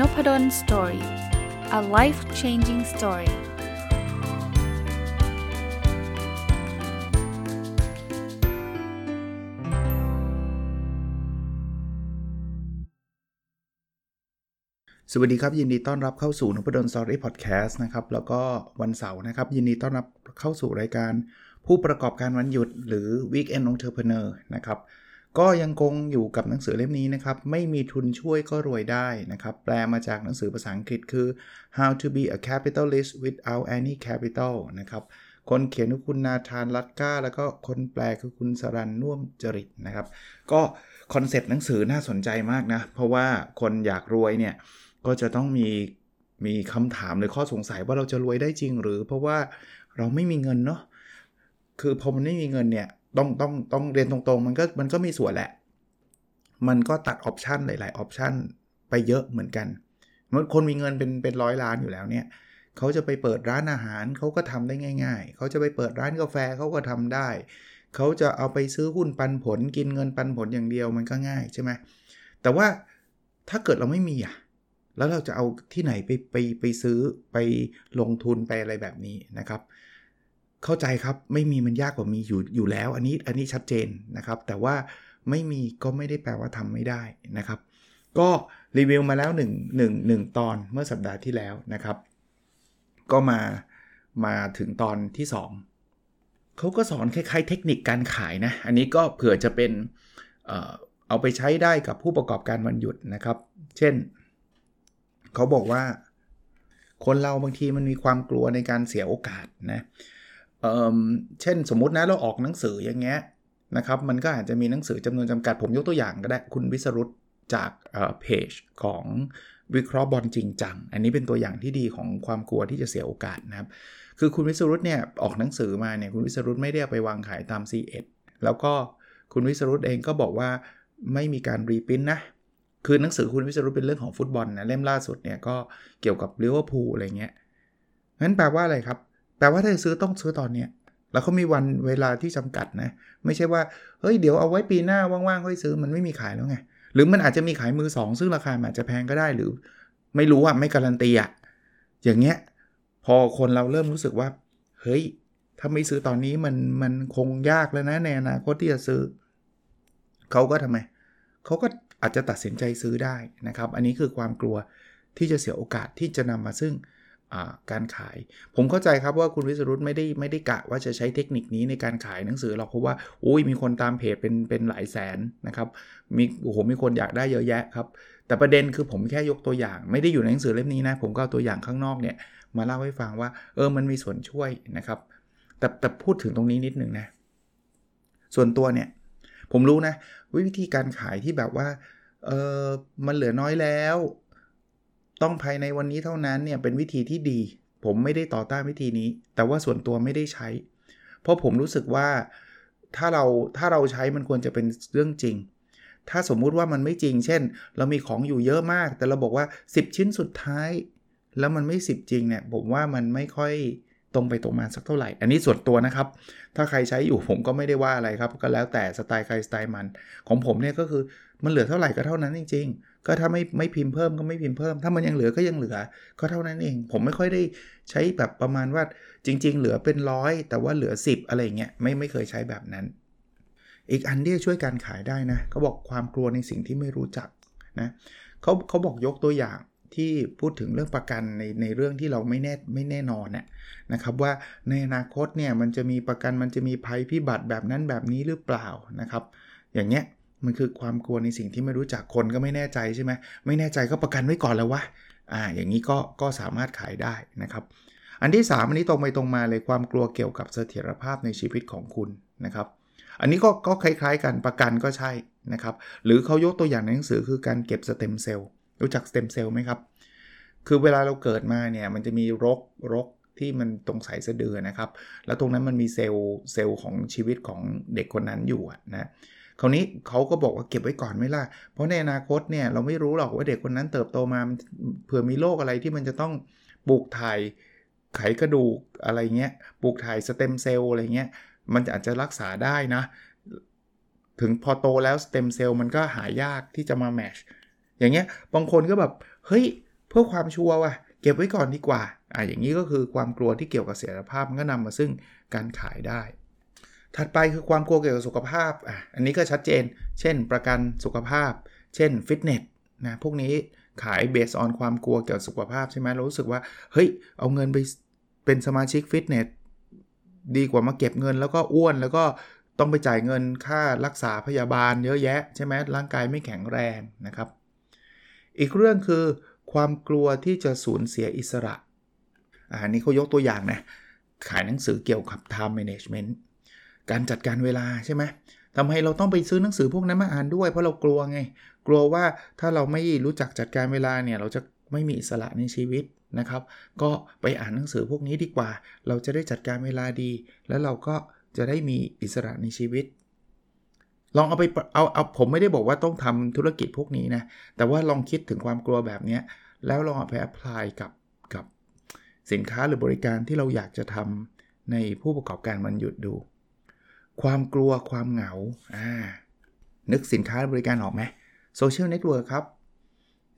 Nopadol Story a life changing story สวัสดีครับ ยินดีต้อนรับเข้าสู่นพดล Story พอดแคสต์นะครับ แล้วก็วันเสาร์นะครับ ยินดีต้อนรับเข้าสู่รายการผู้ประกอบการวันหยุดหรือ Weekend Entrepreneur นะครับ ก็ยังคงอยู่กับหนังสือเล่มนี้นะครับ ไม่มีทุนช่วยก็รวยได้นะครับ แปลมาจากหนังสือภาษาอังกฤษคือ How to be a capitalist without any capital นะครับ คนเขียนคือคุณนาธานลัดก้า แล้วก็คนแปลคือคุณสรันน่วมจริตนะครับ ก็คอนเซปต์หนังสือน่าสนใจมากนะ เพราะว่าคนอยากรวยเนี่ย ก็จะต้องมีมีคำถามหรือข้อสงสัยว่าเราจะรวยได้จริงหรือ เพราะว่าเราไม่มีเงินเนาะคือพอมันไม่มีเงินเนี่ย ต้องต้องต้องเรียนตรงๆ มันก็มันก็มีส่วนแหละ มันก็ตัดออปชันหลายๆออปชันไปเยอะเหมือนกันเมื่อคนมีเงินเป็นเป็นร้อยล้านอยู่แล้วเนี่ยเขาจะไปเปิดร้านอาหารเขาก็ทำได้ง่าย ๆ เขาจะไปเปิดร้านกาแฟเขาก็ทำได้ เขาจะเอาไปซื้อหุ้นปันผล กินเงินปันผลอย่างเดียวมันก็ง่ายใช่ไหมแต่ว่าถ้าเกิดเราไม่มีอะแล้วเราจะเอาที่ไหนไปไปไปซื้อไปลงทุนไปอะไรแบบนี้นะครับ เข้าใจครับไม่มีมันยากกว่ามีอยู่อยู่แล้ว อันนี้อันนี้ชัดเจนนะครับ แต่ว่าไม่มีก็ไม่ได้แปลว่าทำไม่ได้นะครับ ก็รีวิวมาแล้ว1 1 1 ตอนเมื่อสัปดาห์ที่แล้วนะครับ ก็มามาถึงตอนที่ 2 เขาก็สอนคล้ายๆ เทคนิคการขายนะ อันนี้ก็เผื่อจะเป็นเออเอาไปใช้ได้กับผู้ประกอบการวันหยุดนะครับ เช่น เขาบอกว่า คนเราบางทีมันมีความกลัวในการเสียโอกาสนะเเช่นสมมุตินะเราออกหนังสืออย่างเงี้ยนะครับมันก็อาจจะมีหนังสือจำนวนจำกัดผมยกตัวอย่างก็ได้คุณวิสรุตจากเพจของวิเคราะห์บอลจริงจัง อันนี้เป็นตัวอย่างที่ดีของความกลัวที่จะเสียโอกาสนะครับ คือคุณวิสรุตเนี่ยออกหนังสือมาเนี่ยคุณวิสรุตไม่ได้ไปวางขายตาม C1 แล้วก็คุณวิสรุตเองก็บอกว่าไม่มีการ reprint นะ คือหนังสือคุณวิสรุตเป็นเรื่องของฟุตบอลนะเล่มล่าสุดเนี่ยก็เกี่ยวกับลิเวอร์พูลอะไรเงี้ยงั้นแปลว่าอะไรครับ แปลว่าถ้าจะซื้อต้องซื้อตอนเนี้ยแล้วเขามีวันเวลาที่จำกัดนะ ไม่ใช่ว่า เฮ้ย เดี๋ยวเอาไว้ปีหน้าว่างๆค่อยซื้อ มันไม่มีขายแล้วไง หรือมันอาจจะมีขายมือ 2 ซึ่งราคาอาจจะแพงก็ได้ หรือ ไม่รู้อะ ไม่การันตีอะ อย่างเงี้ย พอคนเราเริ่มรู้สึกว่า เฮ้ย ถ้าไม่ซื้อตอนนี้มัน มันคงยากแล้วนะในอนาคตที่จะซื้อ เขาก็ทำไม เขาก็อาจจะตัดสินใจซื้อได้นะครับ อันนี้คือความกลัวที่จะเสียโอกาสที่จะนำมาซึ่ง การขาย ผมเข้าใจครับว่าคุณวิสรุตไม่ได้ไม่ได้กะว่าจะใช้เทคนิคนี้ในการขายหนังสือหรอกเพราะว่าอุ้ยมีคนตามเพจเป็นเป็นหลายแสนนะครับมีโอ้โหมีคนอยากได้เยอะแยะครับ แต่ประเด็นคือผมแค่ยกตัวอย่าง ไม่ได้อยู่ในหนังสือเล่มนี้นะ ผมก็เอาตัวอย่างข้างนอกเนี่ยมาเล่าให้ฟังว่า เออมันมีส่วนช่วยนะครับ แต่แต่พูดถึงตรงนี้นิดหนึ่งนะ ส่วนตัวเนี่ยผมรู้นะวิธีการขายที่แบบว่าเออมันเหลือน้อยแล้ว ต้องภายในวันนี้เท่านั้นเนี่ยเป็นวิธีที่ดี ผมไม่ได้ต่อต้านวิธีนี้ แต่ว่าส่วนตัวไม่ได้ใช้ เพราะผมรู้สึกว่าถ้าเราถ้าเราใช้มันควรจะเป็นเรื่องจริง ถ้าสมมุติว่ามันไม่จริง เช่น เรามีของอยู่เยอะมาก แต่เราบอกว่า 10 ชิ้นสุดท้าย แล้วมันไม่ 10 จริงเนี่ยผมว่ามันไม่ค่อยตรงไปตรงมาสักเท่าไหร่ อันนี้ส่วนตัวนะครับ ถ้าใครใช้อยู่ผมก็ไม่ได้ว่าอะไรครับ ก็แล้วแต่สไตล์ใครสไตล์มัน ของผมเนี่ยก็คือมันเหลือเท่าไหร่ก็เท่านั้นจริง ๆ ก็ถ้าไม่ไม่พิมพ์เพิ่มก็ไม่พิมพ์เพิ่ม ถ้ามันยังเหลือก็ยังเหลือ ก็เท่านั้นเอง ผมไม่ค่อยได้ใช้แบบประมาณว่าจริง ๆ เหลือเป็นร้อยแต่ว่าเหลือ 10 อะไรเงี้ยไม่ไม่เคยใช้แบบนั้น อีกอันที่ช่วยการขายได้นะเขาบอกความกลัวในสิ่งที่ไม่รู้จักนะเขาเขาบอกยกตัวอย่างที่พูดถึงเรื่องประกันในในเรื่องที่เราไม่แน่ไม่แน่นอนน่ยนะครับว่าในอนาคตเนี่ยมันจะมีประกันมันจะมีภัยพิบัติแบบนั้นแบบนี้หรือเปล่านะครับ อย่างเงี้ย มันคือความกลัวในสิ่งที่ไม่รู้จักคนก็ไม่แน่ใจใช่ไหมไม่แน่ใจก็ประกันไว้ก่อนแล้ววะอ่าอย่างนี้ก็ก็สามารถขายได้นะครับ อันที่ 3 อันนี้ตรงไปตรงมาเลยความกลัวเกี่ยวกับเสถียรภาพในชีวิตของคุณนะครับ อันนี้ก็ก็คล้าย ๆ กันประกันก็ใช่นะครับ หรือเขายกตัวอย่างในหนังสือคือการเก็บสเต็มเซลล์รู้จักสเต็มเซลล์ไหมครับ คือเวลาเราเกิดมาเนี่ยมันจะมีรกรกที่มันตรงสายสะดือนะครับ แล้วตรงนั้นมันมีเซลล์เซลล์ของชีวิตของเด็กคนนั้นอยู่นะ คราวนี้เขาก็บอกว่าเก็บไว้ก่อนไม่ล่ะ เพราะในอนาคตเนี่ยเราไม่รู้หรอกว่าเด็กคนนั้นเติบโตมาเผื่อมีโรคอะไรที่มันจะต้องปลูกถ่ายไขกระดูกอะไรเงี้ยปลูกถ่ายสเต็มเซลล์อะไรเงี้ยมันอาจจะรักษาได้นะ ถึงพอโตแล้วสเต็มเซลล์มันก็หายากที่จะมา match อย่างเงี้ยบางคนก็แบบเฮ้ยเพื่อความชัวร์ว่ะเก็บไว้ก่อนดีกว่าอ่าอย่างนี้ก็คือความกลัวที่เกี่ยวกับเสถียรภาพมันก็นำมาซึ่งการขายได้ ถัดไปคือความกลัวเกี่ยวกับสุขภาพอะอันนี้ก็ชัดเจน เช่น ประกันสุขภาพ เช่นฟิตเนสนะพวกนี้ขายเบสออนความกลัวเกี่ยวกับสุขภาพใช่ไหมเรารู้สึกว่าเฮ้ยเอาเงินไปเป็นสมาชิกฟิตเนสดีกว่ามาเก็บเงินแล้วก็อ้วนแล้วก็ต้องไปจ่ายเงินค่ารักษาพยาบาลเยอะแยะใช่ไหมร่างกายไม่แข็งแรงนะครับ อีกเรื่องคือความกลัวที่จะสูญเสียอิสระอันนี้เขายกตัวอย่างนะขายหนังสือเกี่ยวกับ time management การจัดการเวลาใช่ไหมทำให้เราต้องไปซื้อหนังสือพวกนั้นมาอ่านด้วยเพราะเรากลัวไง กลัวว่าถ้าเราไม่รู้จักจัดการเวลาเนี่ยเราจะไม่มีอิสระในชีวิตนะครับ ก็ไปอ่านหนังสือพวกนี้ดีกว่า เราจะได้จัดการเวลาดี แล้วเราก็จะได้มีอิสระในชีวิต ลองเอาไปเอาเอาผมไม่ได้บอกว่าต้องทำธุรกิจพวกนี้นะ แต่ว่าลองคิดถึงความกลัวแบบนี้แล้วลองเอาไปแอพพลายกับกับสินค้าหรือบริการที่เราอยากจะทำในผู้ประกอบการวันหยุดดู ความกลัวความเหงาอ่านึกสินค้าบริการออกไหมโซเชียลเน็ตเวิร์กครับ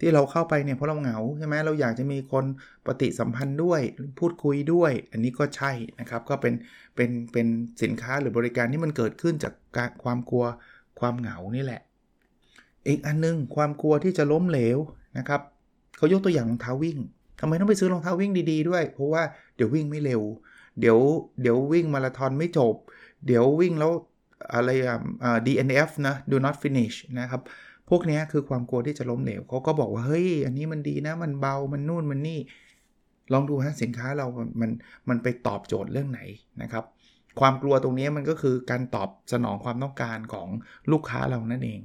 ที่เราเข้าไปเนี่ยเพราะเราเหงาใช่ไหมเราอยากจะมีคนปฏิสัมพันธ์ด้วยพูดคุยด้วย อันนี้ก็ใช่นะครับ ก็เป็นเป็นเป็นสินค้าหรือบริการที่มันเกิดขึ้นจากการความกลัวความเหงานี่แหละ อีกอันนึงความกลัวที่จะล้มเหลวนะครับเขายกตัวอย่างรองเท้าวิ่งทำไมต้องไปซื้อรองเท้าวิ่งดี ๆ ด้วย เพราะว่าเดี๋ยววิ่งไม่เร็ว เดี๋ยวเดี๋ยววิ่งมาราธอนไม่จบ เดี๋ยววิ่งแล้วอะไรอะ DNF นะ do not finish นะครับ พวกนี้คือความกลัวที่จะล้มเหลวเขาก็บอกว่า เฮ้ย อันนี้มันดีนะ มันเบา มันนู่น มันนี่ ลองดูฮะสินค้าเรา มัน มันไปตอบโจทย์เรื่องไหนนะครับ ความกลัวตรงนี้มันก็คือการตอบสนองความต้องการของลูกค้าเรานั่นเอง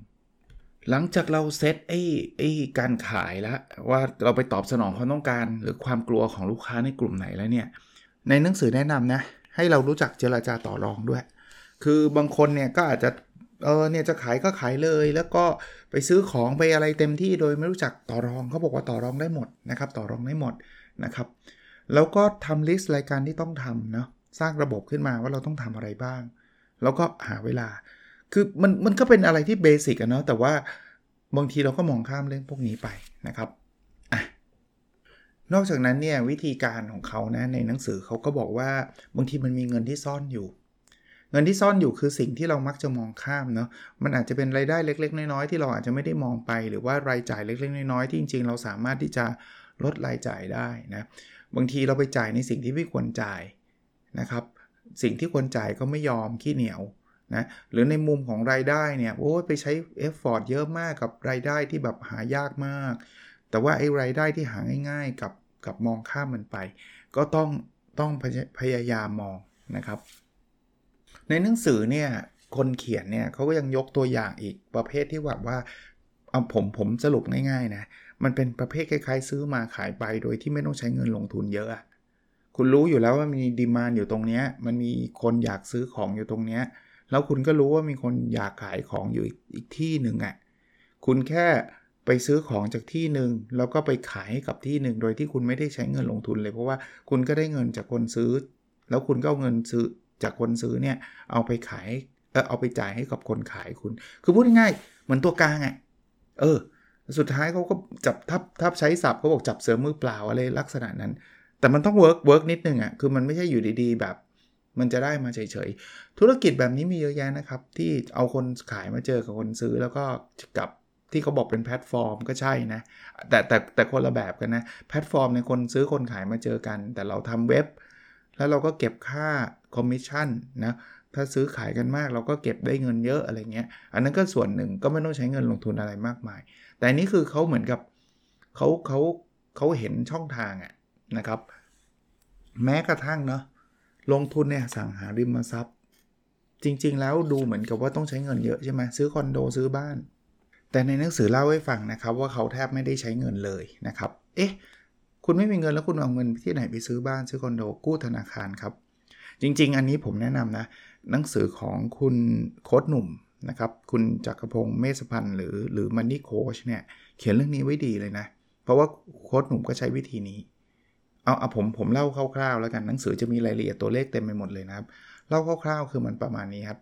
หลังจากเราเซตไอ้ไอ้การขายแล้วว่าเราไปตอบสนองความต้องการ หรือความกลัวของลูกค้าในกลุ่มไหนแล้วเนี่ย ในหนังสือแนะนำนะ ให้เรารู้จักเจราจาต่อรองด้วย คือบางคนเนี่ยก็อาจจะเออเนี่ยจะขายก็ขายเลย แล้วก็ไปซื้อของไปอะไรเต็มที่โดยไม่รู้จักต่อรองเขาบอกว่าต่อรองได้หมดนะครับ ต่อรองได้หมดนะครับ แล้วก็ทำลิสต์รายการที่ต้องทำเนาะสร้างระบบขึ้นมาว่าเราต้องทำอะไรบ้าง แล้วก็หาเวลา คือมันมันก็เป็นอะไรที่เบสิกอะเนาะแต่ว่าบางทีเราก็มองข้ามเรื่องพวกนี้ไปนะครับ นอกจากนั้นเนี่ยวิธีการของเขานะในหนังสือเขาก็บอกว่าบางทีมันมีเงินที่ซ่อนอยู่ เงินที่ซ่อนอยู่คือสิ่งที่เรามักจะมองข้ามเนาะมันอาจจะเป็นรายได้เล็ก ๆ น้อยๆที่เราอาจจะไม่ได้มองไป หรือว่ารายจ่ายเล็ก ๆ น้อยๆที่จริง ๆ เราสามารถที่จะลดรายจ่ายได้นะบางทีเราไปจ่ายในสิ่งที่ไม่ควรจ่ายนะครับสิ่งที่ควรจ่ายก็ไม่ยอมขี้เหนียวนะหรือในมุมของรายได้เนี่ยโอ้ไปใช้เอฟฟอร์ดเยอะมากกับรายได้ที่แบบหายากมาก แต่ว่าไอ้รายได้ที่หาง่ายๆ กับ กับมองข้ามมันไป ก็ต้องต้องพยายามมองนะครับ ในหนังสือเนี่ยคนเขียนเนี่ยเขาก็ยังยกตัวอย่างอีกประเภทที่แบบว่าเอาผมผมสรุปง่ายๆนะมันเป็นประเภทคล้ายๆ ซื้อมาขายไปโดยที่ไม่ต้องใช้เงินลงทุนเยอะคุณรู้อยู่แล้วว่ามีดีมานอยู่ตรงนี้มันมีคนอยากซื้อของอยู่ตรงนี้แล้วคุณก็รู้ว่ามีคนอยากขายของอยู่อีกที่หนึ่งอะ่ะคุณแค่ ไปซื้อของจากที่หนึ่งแล้วก็ไปขายให้กับที่หนึ่งโดยที่คุณไม่ได้ใช้เงินลงทุนเลย เพราะว่าคุณก็ได้เงินจากคนซื้อ แล้วคุณก็เอาเงินซื้อจากคนซื้อเนี่ยเอาไปขายเออเอาไปจ่ายให้กับคนขายคุณ คือพูดง่ายๆเหมือนตัวกลางอะ่ะเออ สุดท้ายเขาก็จับทับทับใช้ศัพท์เขาบอกจับเสือมือเปล่าอะไรลักษณะนั้น แต่มันต้อง work work นิดนึงอะ่ะคือมันไม่ใช่อยู่ดีๆ แบบ มันจะได้มาเฉยๆธุรกิจแบบนี้มีเยอะแยะนะครับ ที่เอาคนขายมาเจอกับคนซื้อแล้วก็กับ ที่เขาบอกเป็นแพลตฟอร์มก็ใช่นะ แต่แต่แต่คนละแบบกันนะ แพลตฟอร์มในคนซื้อคนขายมาเจอกัน แต่เราทำเว็บ แล้วเราก็เก็บค่าคอมมิชชั่นนะถ้าซื้อขายกันมากเราก็เก็บได้เงินเยอะอะไรเงี้ย อันนั้นก็ส่วนหนึ่งก็ไม่ต้องใช้เงินลงทุนอะไรมากมาย แต่นี้คือเขาเหมือนกับเขาเขาเขาเห็นช่องทางอะนะครับ แม้กระทั่งเนาะลงทุนเนี่ยสั่งหาริมทรัพย์ จริง ๆ แล้วดูเหมือนกับว่าต้องใช้เงินเยอะใช่ไหมซื้อคอนโดซื้อบ้าน แต่ในหนังสือเล่าให้ฟังนะครับว่าเขาแทบไม่ได้ใช้เงินเลยนะครับ เอ๊ะ คุณไม่มีเงินแล้วคุณเอาเงินที่ไหนไปซื้อบ้านซื้อคอนโดกู้ธนาคารครับ จริง ๆ อันนี้ผมแนะนำนะ หนังสือของคุณโค้ดหนุ่มนะครับ คุณจักรพงศ์เมษพันธ์หรือหรือมันนี่โคชเนี่ยเขียนเรื่องนี้ไว้ดีเลยนะ เพราะว่าโค้ดหนุ่มก็ใช้วิธีนี้ เอาเอาผมผมเล่าคร่าวๆแล้วกันหนังสือจะมีรายละเอียดตัวเลขเต็มไปหมดเลยนะครับ เล่าคร่าวๆ คือมันประมาณนี้ครับ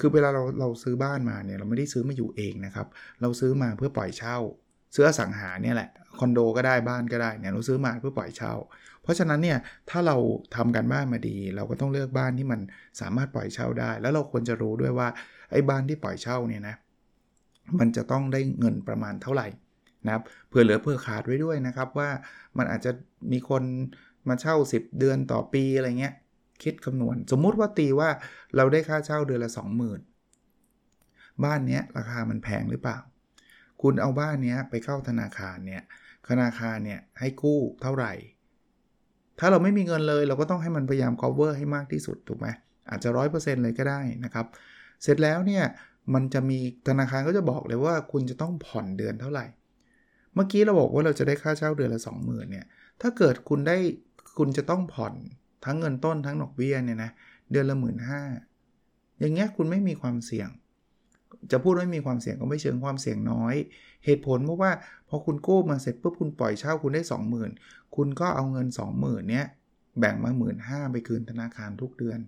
คือเวลาเราเราซื้อบ้านมาเนี่ยเราไม่ได้ซื้อมาอยู่เองนะครับ เราซื้อมาเพื่อปล่อยเช่า ซื้ออสังหาเนี่ยแหละคอนโดก็ได้บ้านก็ได้เนี่ยเราซื้อมาเพื่อปล่อยเช่า เพราะฉะนั้นเนี่ยถ้าเราทำกันบ้านมาดี เราก็ต้องเลือกบ้านที่มันสามารถปล่อยเช่าได้ แล้วเราควรจะรู้ด้วยว่าไอ้บ้านที่ปล่อยเช่าเนี่ยนะมันจะต้องได้เงินประมาณเท่าไหร่นะครับเผื่อเหลือเผื่อขาดไว้ด้วยนะครับว่ามันอาจจะมีคนมาเช่า 10 เดือนต่อปีอะไรเงี้ย คิดคำนวณ สมมุติว่าตีว่าเราได้ค่าเช่าเดือนละ 20,000 บ้านเนี้ยราคามันแพงหรือเปล่า คุณเอาบ้านเนี้ยไปเข้าธนาคารเนี่ยธนาคารเนี่ยให้กู้เท่าไหร่ ถ้าเราไม่มีเงินเลย เราก็ต้องให้มันพยายาม cover ให้มากที่สุดถูกไหมอาจจะ 100%เลยก็ได้นะครับ เสร็จแล้วเนี่ยมันจะมีธนาคารก็จะบอกเลยว่าคุณจะต้องผ่อนเดือนเท่าไหร่ เมื่อกี้เราบอกว่าเราจะได้ค่าเช่าเดือนละ 20,000เนี่ยถ้าเกิดคุณได้คุณจะต้องผ่อน ทั้งเงินต้นทั้งดอกเบี้ยเนี่ยนะเดือนละหมื่นห้าอย่างเงี้ยคุณไม่มีความเสี่ยง จะพูดไม่มีความเสี่ยงก็ไม่เชิงความเสี่ยงน้อย เหตุผลเพราะว่าพอคุณกู้มาเสร็จปุ๊บคุณปล่อยเช่าคุณได้ 20,000 คุณก็เอาเงิน 20,000เนี้ยแบ่งมา 1 5ื่นไปคืนธนาคารทุกเดือน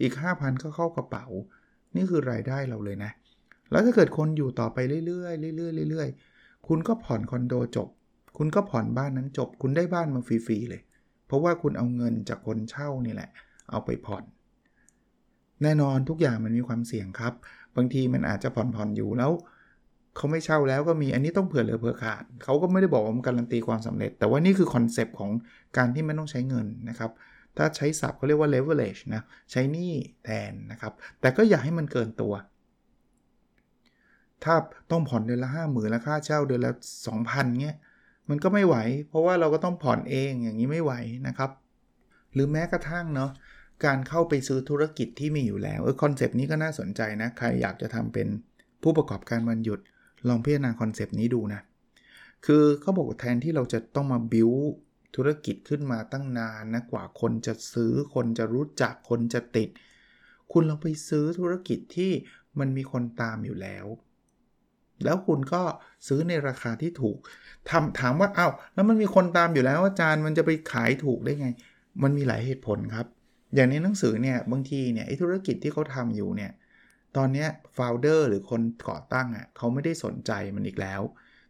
อีก 5,000 ก็เข้ากระเป๋า นี่คือรายได้เราเลยนะ แล้วถ้าเกิดคนอยู่ต่อไปเรื่อยๆเรื่อยๆเรื่อยๆคุณก็ผ่อนคอนโดจบ คุณก็ผ่อนบ้านนั้นจบ คุณได้บ้านมาฟรีๆเลย เพราะว่าคุณเอาเงินจากคนเช่านี่แหละ เอาไปผ่อน แน่นอนทุกอย่างมันมีความเสี่ยงครับ บางทีมันอาจจะผ่อนๆอยู่แล้วเขาไม่เช่าแล้วก็มีอันนี้ต้องเผื่อเหลือเผื่อขาดเขาก็ไม่ได้บอกว่ามันการันตีความสำเร็จ แต่ว่านี่คือ concept ของการที่ไม่ต้องใช้เงินนะครับ ถ้าใช้ศัพท์เขาเรียกว่า leverage นะใช้หนี้แทนนะครับ แต่ก็อย่าให้มันเกินตัว ถ้าต้องผ่อนเดือนละห้าหมื่นแล้วค่าเช่าเดือนละ2,000เงี้ย มันก็ไม่ไหว เพราะว่าเราก็ต้องผ่อนเองอย่างนี้ไม่ไหวนะครับ หรือแม้กระทั่งเนาะการเข้าไปซื้อธุรกิจที่มีอยู่แล้วเออคอนเซปต์นี้ก็น่าสนใจนะ ใครอยากจะทำเป็นผู้ประกอบการวันหยุด ลองพิจารณาคอนเซปต์นี้ดูนะ คือเขาบอกแทนที่เราจะต้องมาบิวธุรกิจขึ้นมาตั้งนานนะกว่าคนจะซื้อคนจะรู้จักคนจะติด คุณลองไปซื้อธุรกิจที่มันมีคนตามอยู่แล้ว แล้วคุณก็ซื้อในราคาที่ถูกทำถามว่าอา้าวแล้วมันมีคนตามอยู่แล้วอาจารย์มันจะไปขายถูกได้ไง มันมีหลายเหตุผลครับ อย่างในหนังสือเนี่ยบางทีเนี่ยไอ้ธุรกิจที่เขาทำอยู่เนี่ยตอนนี้โฟลเดอร์หรือคนก่อตั้งอะเขาไม่ได้สนใจมันอีกแล้ว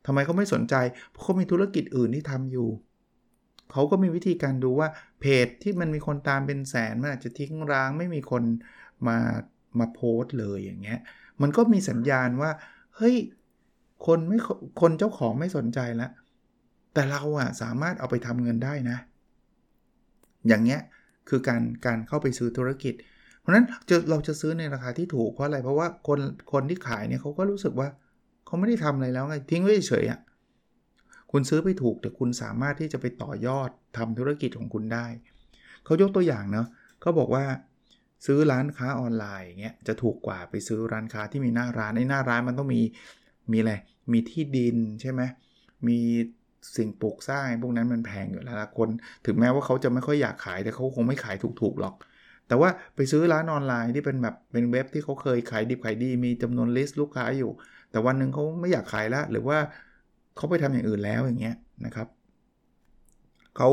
ทำไมเขาไม่สนใจ เพราะเขามีธุรกิจอื่นที่ทำอยู่เขาก็มีวิธีการดูว่าเพจที่มันมีคนตามเป็นแสนมันอาจจะทิ้งร้างไม่มีคนมามาโพสต์เลยอย่างเงี้ยมันก็มีสัญญาณว่าเฮ้ย คนไม่คนเจ้าของไม่สนใจแล้วแต่เราอะสามารถเอาไปทำเงินได้นะ อย่างเงี้ยคือการการเข้าไปซื้อธุรกิจ เพราะนั้นเราจะซื้อในราคาที่ถูกเพราะอะไร เพราะว่าคนคนที่ขายเนี่ยเขาก็รู้สึกว่าเขาไม่ได้ทำอะไรแล้วไงทิ้งไว้เฉยอะคุณซื้อไปถูกแต่คุณสามารถที่จะไปต่อยอดทำธุรกิจของคุณได้ เขายกตัวอย่างเนาะเขาบอกว่าซื้อร้านค้าออนไลน์เงี้ยจะถูกกว่าไปซื้อร้านค้าที่มีหน้าร้านในหน้าร้านมันต้องมี มีอะไร มีที่ดินใช่ไหมมีสิ่งปลูกสร้างพวกนั้นมันแพงอยู่แล้วคน ถึงแม้ว่าเขาจะไม่ค่อยอยากขายแต่เขาคงไม่ขายถูกๆหรอก แต่ว่าไปซื้อร้านออนไลน์ที่เป็นแบบเป็นเว็บที่เขาเคยขายดีขายดี มีจำนวนลิสต์ลูกค้าอยู่ แต่วันหนึ่งเขาไม่อยากขายแล้วหรือว่าเขาไปทำอย่างอื่นแล้วอย่างเงี้ยนะครับเขา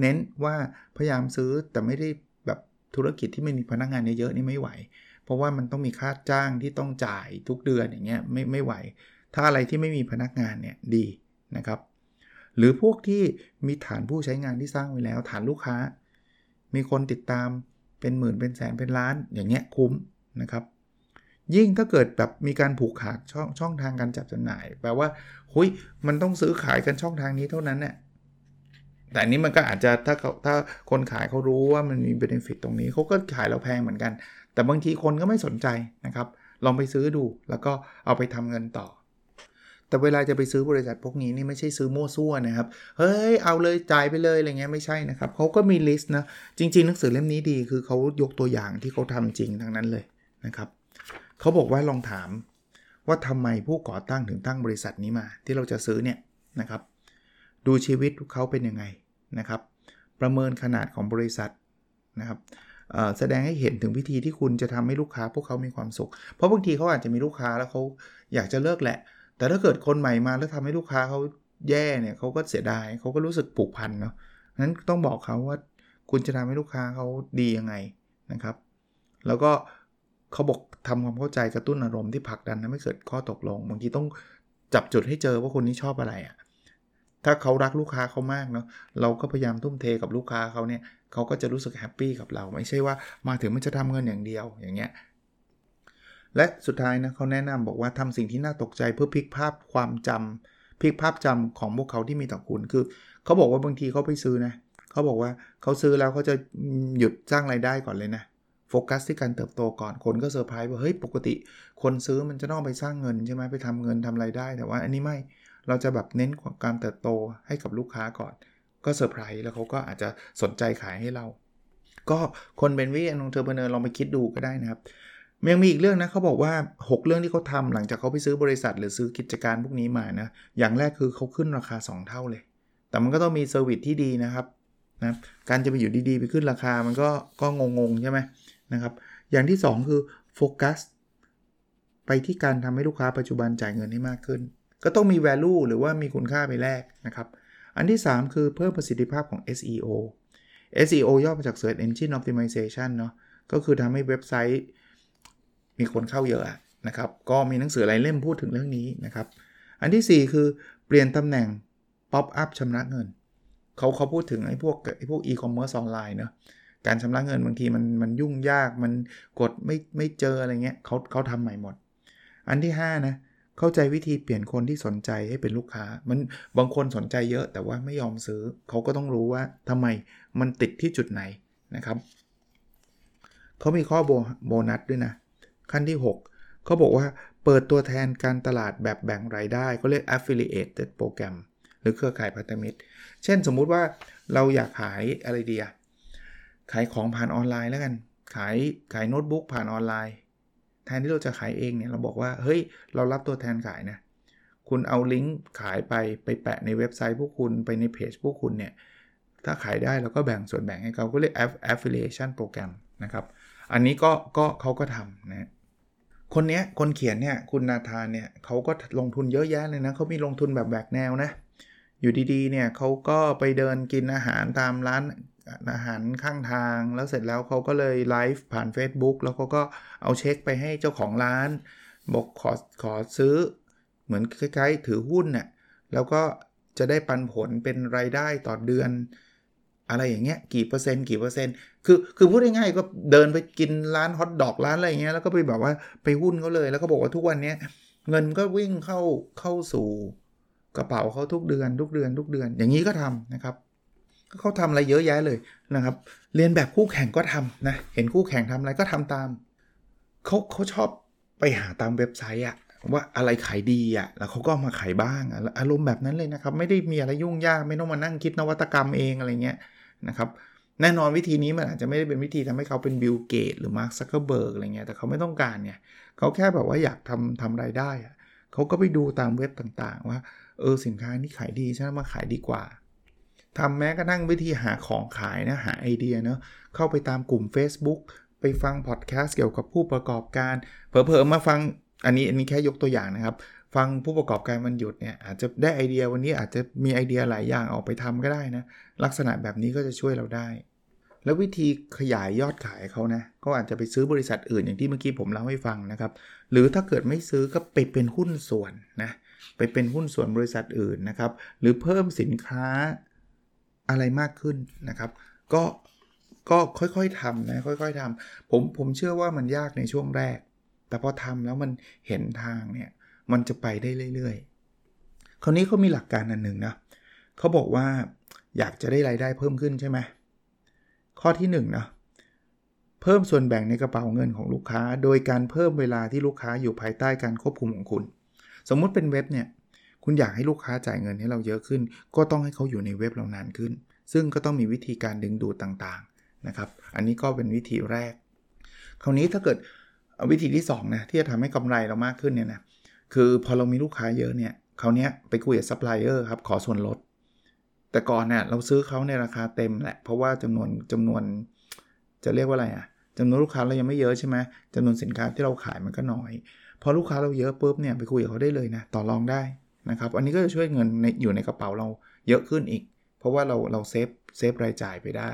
เน้นว่าพยายามซื้อแต่ไม่ได้แบบธุรกิจที่ไม่มีพนักงานเยอะๆนี่ไม่ไหว เพราะว่ามันต้องมีค่าจ้างที่ต้องจ่ายทุกเดือนอย่างเงี้ยไม่ไม่ไหว ถ้าอะไรที่ไม่มีพนักงานเนี่ยดีนะครับ หรือพวกที่มีฐานผู้ใช้งานที่สร้างไว้แล้ว ฐานลูกค้า มีคนติดตามเป็นหมื่นเป็นแสนเป็นล้านอย่างเงี้ยคุ้มนะครับ ยิ่งถ้าเกิดแบบมีการผูกขาดช่องช่องทางการจัดจำหน่าย แปลว่าหุยมันต้องซื้อขายกันช่องทางนี้เท่านั้นเนี่ยแต่นี้มันก็อาจจะถ้าเขาถ้าคนขายเขารู้ว่ามันมี benefit ตรงนี้เขาก็ขายเราแพงเหมือนกัน แต่บางทีคนก็ไม่สนใจนะครับ ลองไปซื้อดูแล้วก็เอาไปทำเงินต่อ แต่เวลาจะไปซื้อบริษัทพวกนี้นี่ไม่ใช่ซื้อมั่วซั่วนะครับ เฮ้ย เอาเลยจ่ายไปเลยอะไรเงี้ยไม่ใช่นะครับเขาก็มี list นะ จริง ๆ หนังสือเล่มนี้ดี คือเขายกตัวอย่างที่เขาทำจริงทั้งนั้นเลยนะครับเขาบอกว่าลองถามว่าทำไมผู้ก่อตั้งถึงตั้งบริษัทนี้มา ที่เราจะซื้อเนี่ยนะครับ ดูชีวิตเขาเป็นยังไงนะครับ ประเมินขนาดของบริษัทนะครับ แสดงให้เห็นถึงวิธีที่คุณจะทำให้ลูกค้าพวกเขามีความสุข เพราะบางทีเขาอาจจะมีลูกค้าแล้วเขาอยากจะเลิกแหละ แต่ถ้าเกิดคนใหม่มาแล้วทำให้ลูกค้าเขาแย่เนี่ยเขาก็เสียดายเขาก็รู้สึกผูกพันเนาะนั้นต้องบอกเขาว่าคุณจะทำให้ลูกค้าเขาดียังไงนะครับ แล้วก็เขาบอกทำความเข้าใจกระตุ้นอารมณ์ที่ผลักดันทำให้เกิดข้อตกลงบางทีต้องจับจุดให้เจอว่าคนนี้ชอบอะไรอะ่ะ ถ้าเขารักลูกค้าเขามากเนาะเราก็พยายามทุ่มเทกับลูกค้าเขาเนี่ยเขาก็จะรู้สึกแฮปปี้กับเรา ไม่ใช่ว่ามาถึงมันจะทำเงินอย่างเดียวอย่างเงี้ยและสุดท้ายนะเขาแนะนำบอกว่าทำสิ่งที่น่าตกใจเพื่อพลิกภาพความจำพลิกภาพจำของพวกเขาที่มีต่อคุณคือเขาบอกว่าบางทีเขาไปซื้อนะเขาบอกว่าเขาซื้อแล้วเขาจะหยุดสร้างไรายได้ก่อนเลยนะโฟกัสที่การเติบโตก่อนคนก็เซอร์ไพรส์ว่าเฮ้ยปกติ คนซื้อมันจะต้องไปสร้างเงินใช่ไหมไปทำเงินทำไรายได้ แต่ว่าอันนี้ไม่ เราจะแบบเน้นการเติบโตให้กับลูกค้าก่อน ก็เซอร์ไพรส์แล้วเขาก็อาจจะสนใจขายให้เรา ก็คนเป็นเป็น entrepreneur ลองไปคิดดูก็ได้นะครับยังมีอีกเรื่องนะเขาบอกว่า 6 เรื่องที่เขาทาหลังจากเขาไปซื้อบริษัท หรือซื้อกิจการพวกนี้มานะอย่างแรกคือเขาขึ้นราคา 2 เท่าเลย แต่มันก็ต้องมี service ที่ดีนะครับนะการจะไปอยู่ดีๆ ไปขึ้นราคามันก็ก็งงๆใช่ไหมนะครับ อย่างที่ 2 คือโฟกัสไปที่การทำให้ลูกค้าปัจจุบันจ่ายเงินให้มากขึ้น ก็ต้องมี value หรือว่ามีคุณค่าไปแลกนะครับ อันที่ 3 คือเพิ่มประสิทธิภาพของ SEO SEO ย่อมาจาก Search Engine Optimization เนาะก็คือทำให้เว็บไซต์มีคนเข้าเยอะนะครับ ก็มีหนังสือหลายเล่มพูดถึงเรื่องนี้นะครับ อันที่ 4 คือเปลี่ยนตำแหน่ง Pop up ชำระเงินเขาเขาพูดถึงไอ้พวกไอ้พวก e-commerce ออนไลน์เนาะการชำระเงินบางทีมันมันยุ่งยากมันกดไม่ไม่เจออะไรเงี้ยเขาเขาทำใหม่หมด อันที่ 5 นะเข้าใจวิธีเปลี่ยนคนที่สนใจให้เป็นลูกค้า มันบางคนสนใจเยอะแต่ว่าไม่ยอมซื้อ เขาก็ต้องรู้ว่าทำไมมันติดที่จุดไหนนะครับเขามีข้อโบนัสด้วยนะ ขั้นที่ 6 เขาบอกว่าเปิดตัวแทนการตลาดแบบแบ่งรายได้เขาเรียก affiliated program หรือเครือข่ายพันธมิตร เช่นสมมุติว่าเราอยากขายอะไรดีอะขายของผ่านออนไลน์แล้วกัน ขายขายโน้ตบุ๊กผ่านออนไลน์ แทนที่เราจะขายเองเนี่ยเราบอกว่าเฮ้ยเรารับตัวแทนขายนะคุณเอาลิงก์ขายไปไปแปะในเว็บไซต์พวกคุณไปในเพจพวกคุณเนี่ยถ้าขายได้เราก็แบ่งส่วนแบ่งให้เขาก็เรียก affiliation program นะครับ อันนี้ก็ก็เขาก็ทำนะคนเนี้ยคนเขียนเนี่ยคุณนาธานเนี่ยเขาก็ลงทุนเยอะแยะเลยนะเขามีลงทุนแบบแบกแนวนะ อยู่ดีๆเนี่ยเขาก็ไปเดินกินอาหารตามร้าน อาหารข้างทาง แล้วเสร็จแล้วเขาก็เลยไลฟ์ผ่าน Facebook แล้วเขาก็เอาเช็คไปให้เจ้าของร้าน บอกขอขอซื้อ เหมือนคล้ายๆ ถือหุ้นเนี่ยแล้วก็จะได้ปันผลเป็นรายได้ต่อเดือน อะไรอย่างเงี้ยกี่เปอร์เซ็นต์กี่เปอร์เซ็นต์คือคือพูดง่ายๆก็เดินไปกินร้านฮอทดอกร้านอะไรเงี้ยแล้วก็ไปแบบว่าไปหุ้นเขาเลย แล้วก็บอกว่าทุกวันนี้เงินก็วิ่งเข้าเข้าสู่กระเป๋าเขาทุกเดือน ทุกเดือน ทุกเดือน อย่างนี้ก็ทำนะครับ เขาทำอะไรเยอะแยะเลยนะครับ เรียนแบบคู่แข่งก็ทำนะ เห็นคู่แข่งทำอะไรก็ทำตาม เขาเขาชอบไปหาตามเว็บไซต์อะว่าอะไรขายดีอะแล้วเขาก็มาขายบ้างอารมณ์แบบนั้นเลยนะครับ ไม่ได้มีอะไรยุ่งยาก ไม่ต้องมานั่งคิดนวัตกรรมเองอะไรเงี้ยนะครับ แน่นอนวิธีนี้มันอาจจะไม่ได้เป็นวิธีทำให้เขาเป็นบิลเกตหรือมาร์คซักเคอร์เบิร์กอะไรเงี้ย แต่เขาไม่ต้องการไงเขาแค่แบบว่าอยากทำทำรายได้อะเขาก็ไปดูตามเว็บต่างๆ ว่า เออสินค้านี้ขายดีฉันมาขายดีกว่า ทำแม้กระทั่งวิธีหาของขายนะ หาไอเดียเนาะเข้าไปตามกลุ่ม Facebook ไปฟังพอดแคสต์เกี่ยวกับผู้ประกอบการ เผลอๆมาฟังอันนี้อันนี้แค่ยกตัวอย่างนะครับ ฟังผู้ประกอบการมันหยุดเนี่ยอาจจะได้ไอเดียวันนี้อาจจะมีไอเดียหลายอย่างออกไปทำก็ได้นะ ลักษณะแบบนี้ก็จะช่วยเราได้ แล้ววิธีขยายยอดขายเขานะก็อาจจะไปซื้อบริษัทอื่นอย่างที่เมื่อกี้ผมเล่าให้ฟังนะครับ หรือถ้าเกิดไม่ซื้อก็ไปเป็นหุ้นส่วนนะไปเป็นหุ้นส่วนบริษัทอื่นนะครับ หรือเพิ่มสินค้า อะไรมากขึ้นนะครับ ก็ก็ค่อยๆทำนะค่อยๆทำผมผมเชื่อว่ามันยากในช่วงแรก แต่พอทำแล้วมันเห็นทางเนี่ยมันจะไปได้เรื่อยๆ คราวนี้เขามีหลักการอันหนึ่งนะเขาบอกว่าอยากจะได้รายได้เพิ่มขึ้นใช่ไหมข้อที่1นนะเพิ่มส่วนแบ่งในกระเป๋าเงินของลูกค้า โดยการเพิ่มเวลาที่ลูกค้าอยู่ภายใต้การควบคุมของคุณ สมมุติเป็นเว็บเนี่ย คุณอยากให้ลูกค้าจ่ายเงินให้เราเยอะขึ้น ก็ต้องให้เขาอยู่ในเว็บเรานานขึ้น ซึ่งก็ต้องมีวิธีการดึงดูดต่างๆนะครับอันนี้ก็เป็นวิธีแรก คราวนี้ถ้าเกิดวิธีที่2นะที่จะทำให้กำไรเรามากขึ้นเนี่ยนะคือพอเรามีลูกค้าเยอะเนี่ยคราวนี้ไปคุยกับซัพพลายเออร์ครับขอส่วนลด แต่ก่อนเนี่ยเราซื้อเขาในราคาเต็มแหละ เพราะว่าจำนวนจำนวนจะเรียกว่าอะไรอะ่ะจำนวนลูกค้าเรายังไม่เยอะใช่ไหมจำนวนสินค้าที่เราขายมันก็น้อย พอลูกค้าเราเยอะปุ๊บเนี่ยไปคุยกับเขาได้เลยนะต่อรองได้ นะครับอันนี้ก็จะช่วยเงินในอยู่ในกระเป๋าเราเยอะขึ้นอีก เพราะว่าเราเรา save save รายจ่ายไปได้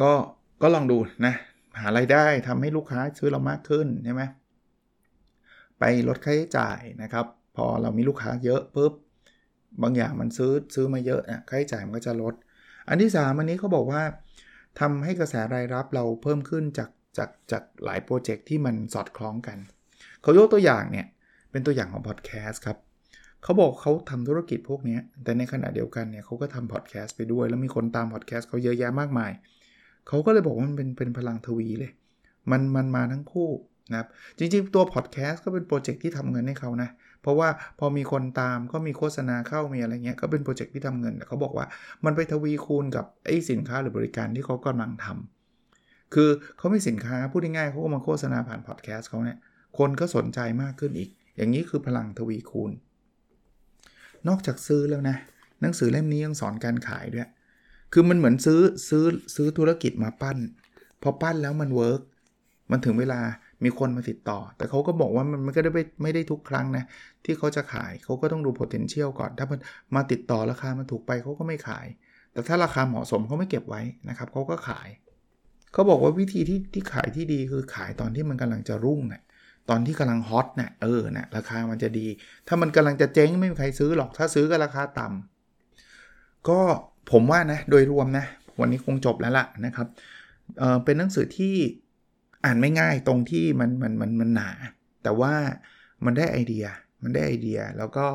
ก็ก็ลองดูนะหารายได้ทำให้ลูกค้าซื้อเรามากขึ้นใช่ไหมไปลดค่าใช้จ่ายนะครับ พอเรามีลูกค้าเยอะปุ๊บบางอย่างมันซื้อซื้อมาเยอะอะค่าใช้จ่ายมันก็จะลด อันที่ 3 อันนี้เขาบอกว่าทำให้กระแสรายรับเราเพิ่มขึ้นจากจากจากหลายโปรเจกต์ที่มันสอดคล้องกัน เขายกตัวอย่างเนี่ยเป็นตัวอย่างของพอดแคสต์ครับ เขาบอกเขาทำธุรกิจพวกนี้แต่ในขณะเดียวกันเนี่ยเขาก็ทำพอดแคสต์ไปด้วย แล้วมีคนตามพอดแคสต์เขาเยอะแยะมากมาย เขาก็เลยบอกว่ามันเป็นเป็นพลังทวีเลย มันมันมาทั้งคู่นะครับจริงๆ ตัวพอดแคสต์ก็เป็นโปรเจกต์ที่ทำเงินให้เขานะ เพราะว่าพอมีคนตามก็มีโฆษณาเข้ามีอะไรเงี้ยก็เป็นโปรเจกต์ที่ทำเงินแต่เขาบอกว่ามันไปทวีคูณกับไอ้สินค้าหรือบริการที่เขากำลังทำคือเขามีสินค้าพูดง่ายๆเขาก็มาโฆษณาผ่านพอดแคสต์เขาเนี่ยคนก็สนใจมากขึ้นอีก อย่างนี้คือพลังทวีคูณ นอกจากซื้อแล้วนะหนังสือเล่มนี้ยังสอนการขายด้วย คือมันเหมือนซื้อซื้อซื้อธุรกิจมาปั้น พอปั้นแล้วมัน work มันถึงเวลามีคนมาติดต่อ แต่เขาก็บอกว่ามันไม่ได้ไม่ได้ทุกครั้งนะ ที่เขาจะขายเขาก็ต้องดู potential ก่อน ถ้ามันมาติดต่อราคามันถูกไปเขาก็ไม่ขาย แต่ถ้าราคาเหมาะสมเขาไม่เก็บไว้นะครับเขาก็ขาย เขาบอกว่าวิธีที่ที่ขายที่ดีคือขายตอนที่มันกำลังจะรุ่งเนะี่ย ตอนที่กำลังฮอตเนี่ยเออนะราคามันจะดี ถ้ามันกำลังจะเจ๊งไม่มีใครซื้อหรอกถ้าซื้อก็ราคาต่ำก็ผมว่านะโดยรวมนะ วันนี้คงจบแล้วล่ะนะครับเออเป็นหนังสือที่อ่านไม่ง่ายตรงที่มันมันมันมันหนา แต่ว่ามันได้ไอเดียมันได้ไอเดียแล้วก็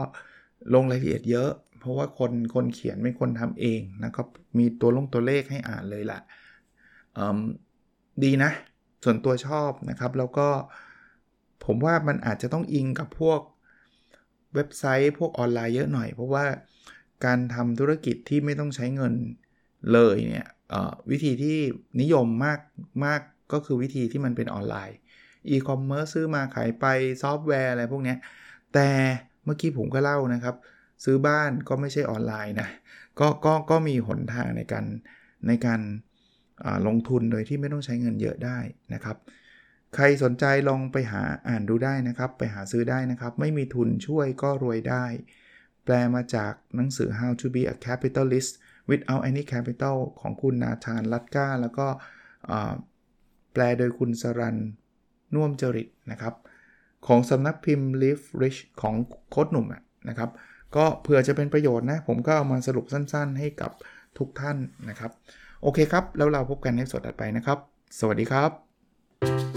ลงรายละเอียดเยอะ เพราะว่าคนคนเขียนเป็นคนทำเองนะครับมีตัวลงตัวเลขให้อ่านเลยล่ะดีนะ ส่วนตัวชอบนะครับ แล้วก็ ผมว่ามันอาจจะต้องอิงกับพวกเว็บไซต์พวกออนไลน์เยอะหน่อย เพราะว่าการทำธุรกิจที่ไม่ต้องใช้เงินเลยเนี่ยวิธีที่นิยมมากมากก็คือวิธีที่มันเป็นออนไลน์อีคอมเมิร์ซซื้อมาขายไปซอฟต์แวร์อะไรพวกนี้แต่เมื่อกี้ผมก็เล่านะครับ ซื้อบ้านก็ไม่ใช่ออนไลน์นะก็ก็ก็มีหนทางในการในการลงทุนโดยที่ไม่ต้องใช้เงินเยอะได้นะครับ ใครสนใจลองไปหาอ่านดูได้นะครับ ไปหาซื้อได้นะครับ ไม่มีทุนช่วยก็รวยได้ แปลมาจากหนังสือ How to be a capitalist without any capital ของคุณนาธานลัตกาแล้วก็แปลโดยคุณสรันน่วมจริตนะครับ ของสำนักพิมพ์ Live Rich ของโค้ดหนุ่มนะครับ ก็เผื่อจะเป็นประโยชน์นะ ผมก็เอามาสรุปสั้นๆ ให้กับทุกท่านนะครับ โอเคครับ แล้วเราพบกันในสดถัดไปนะครับ สวัสดีครับ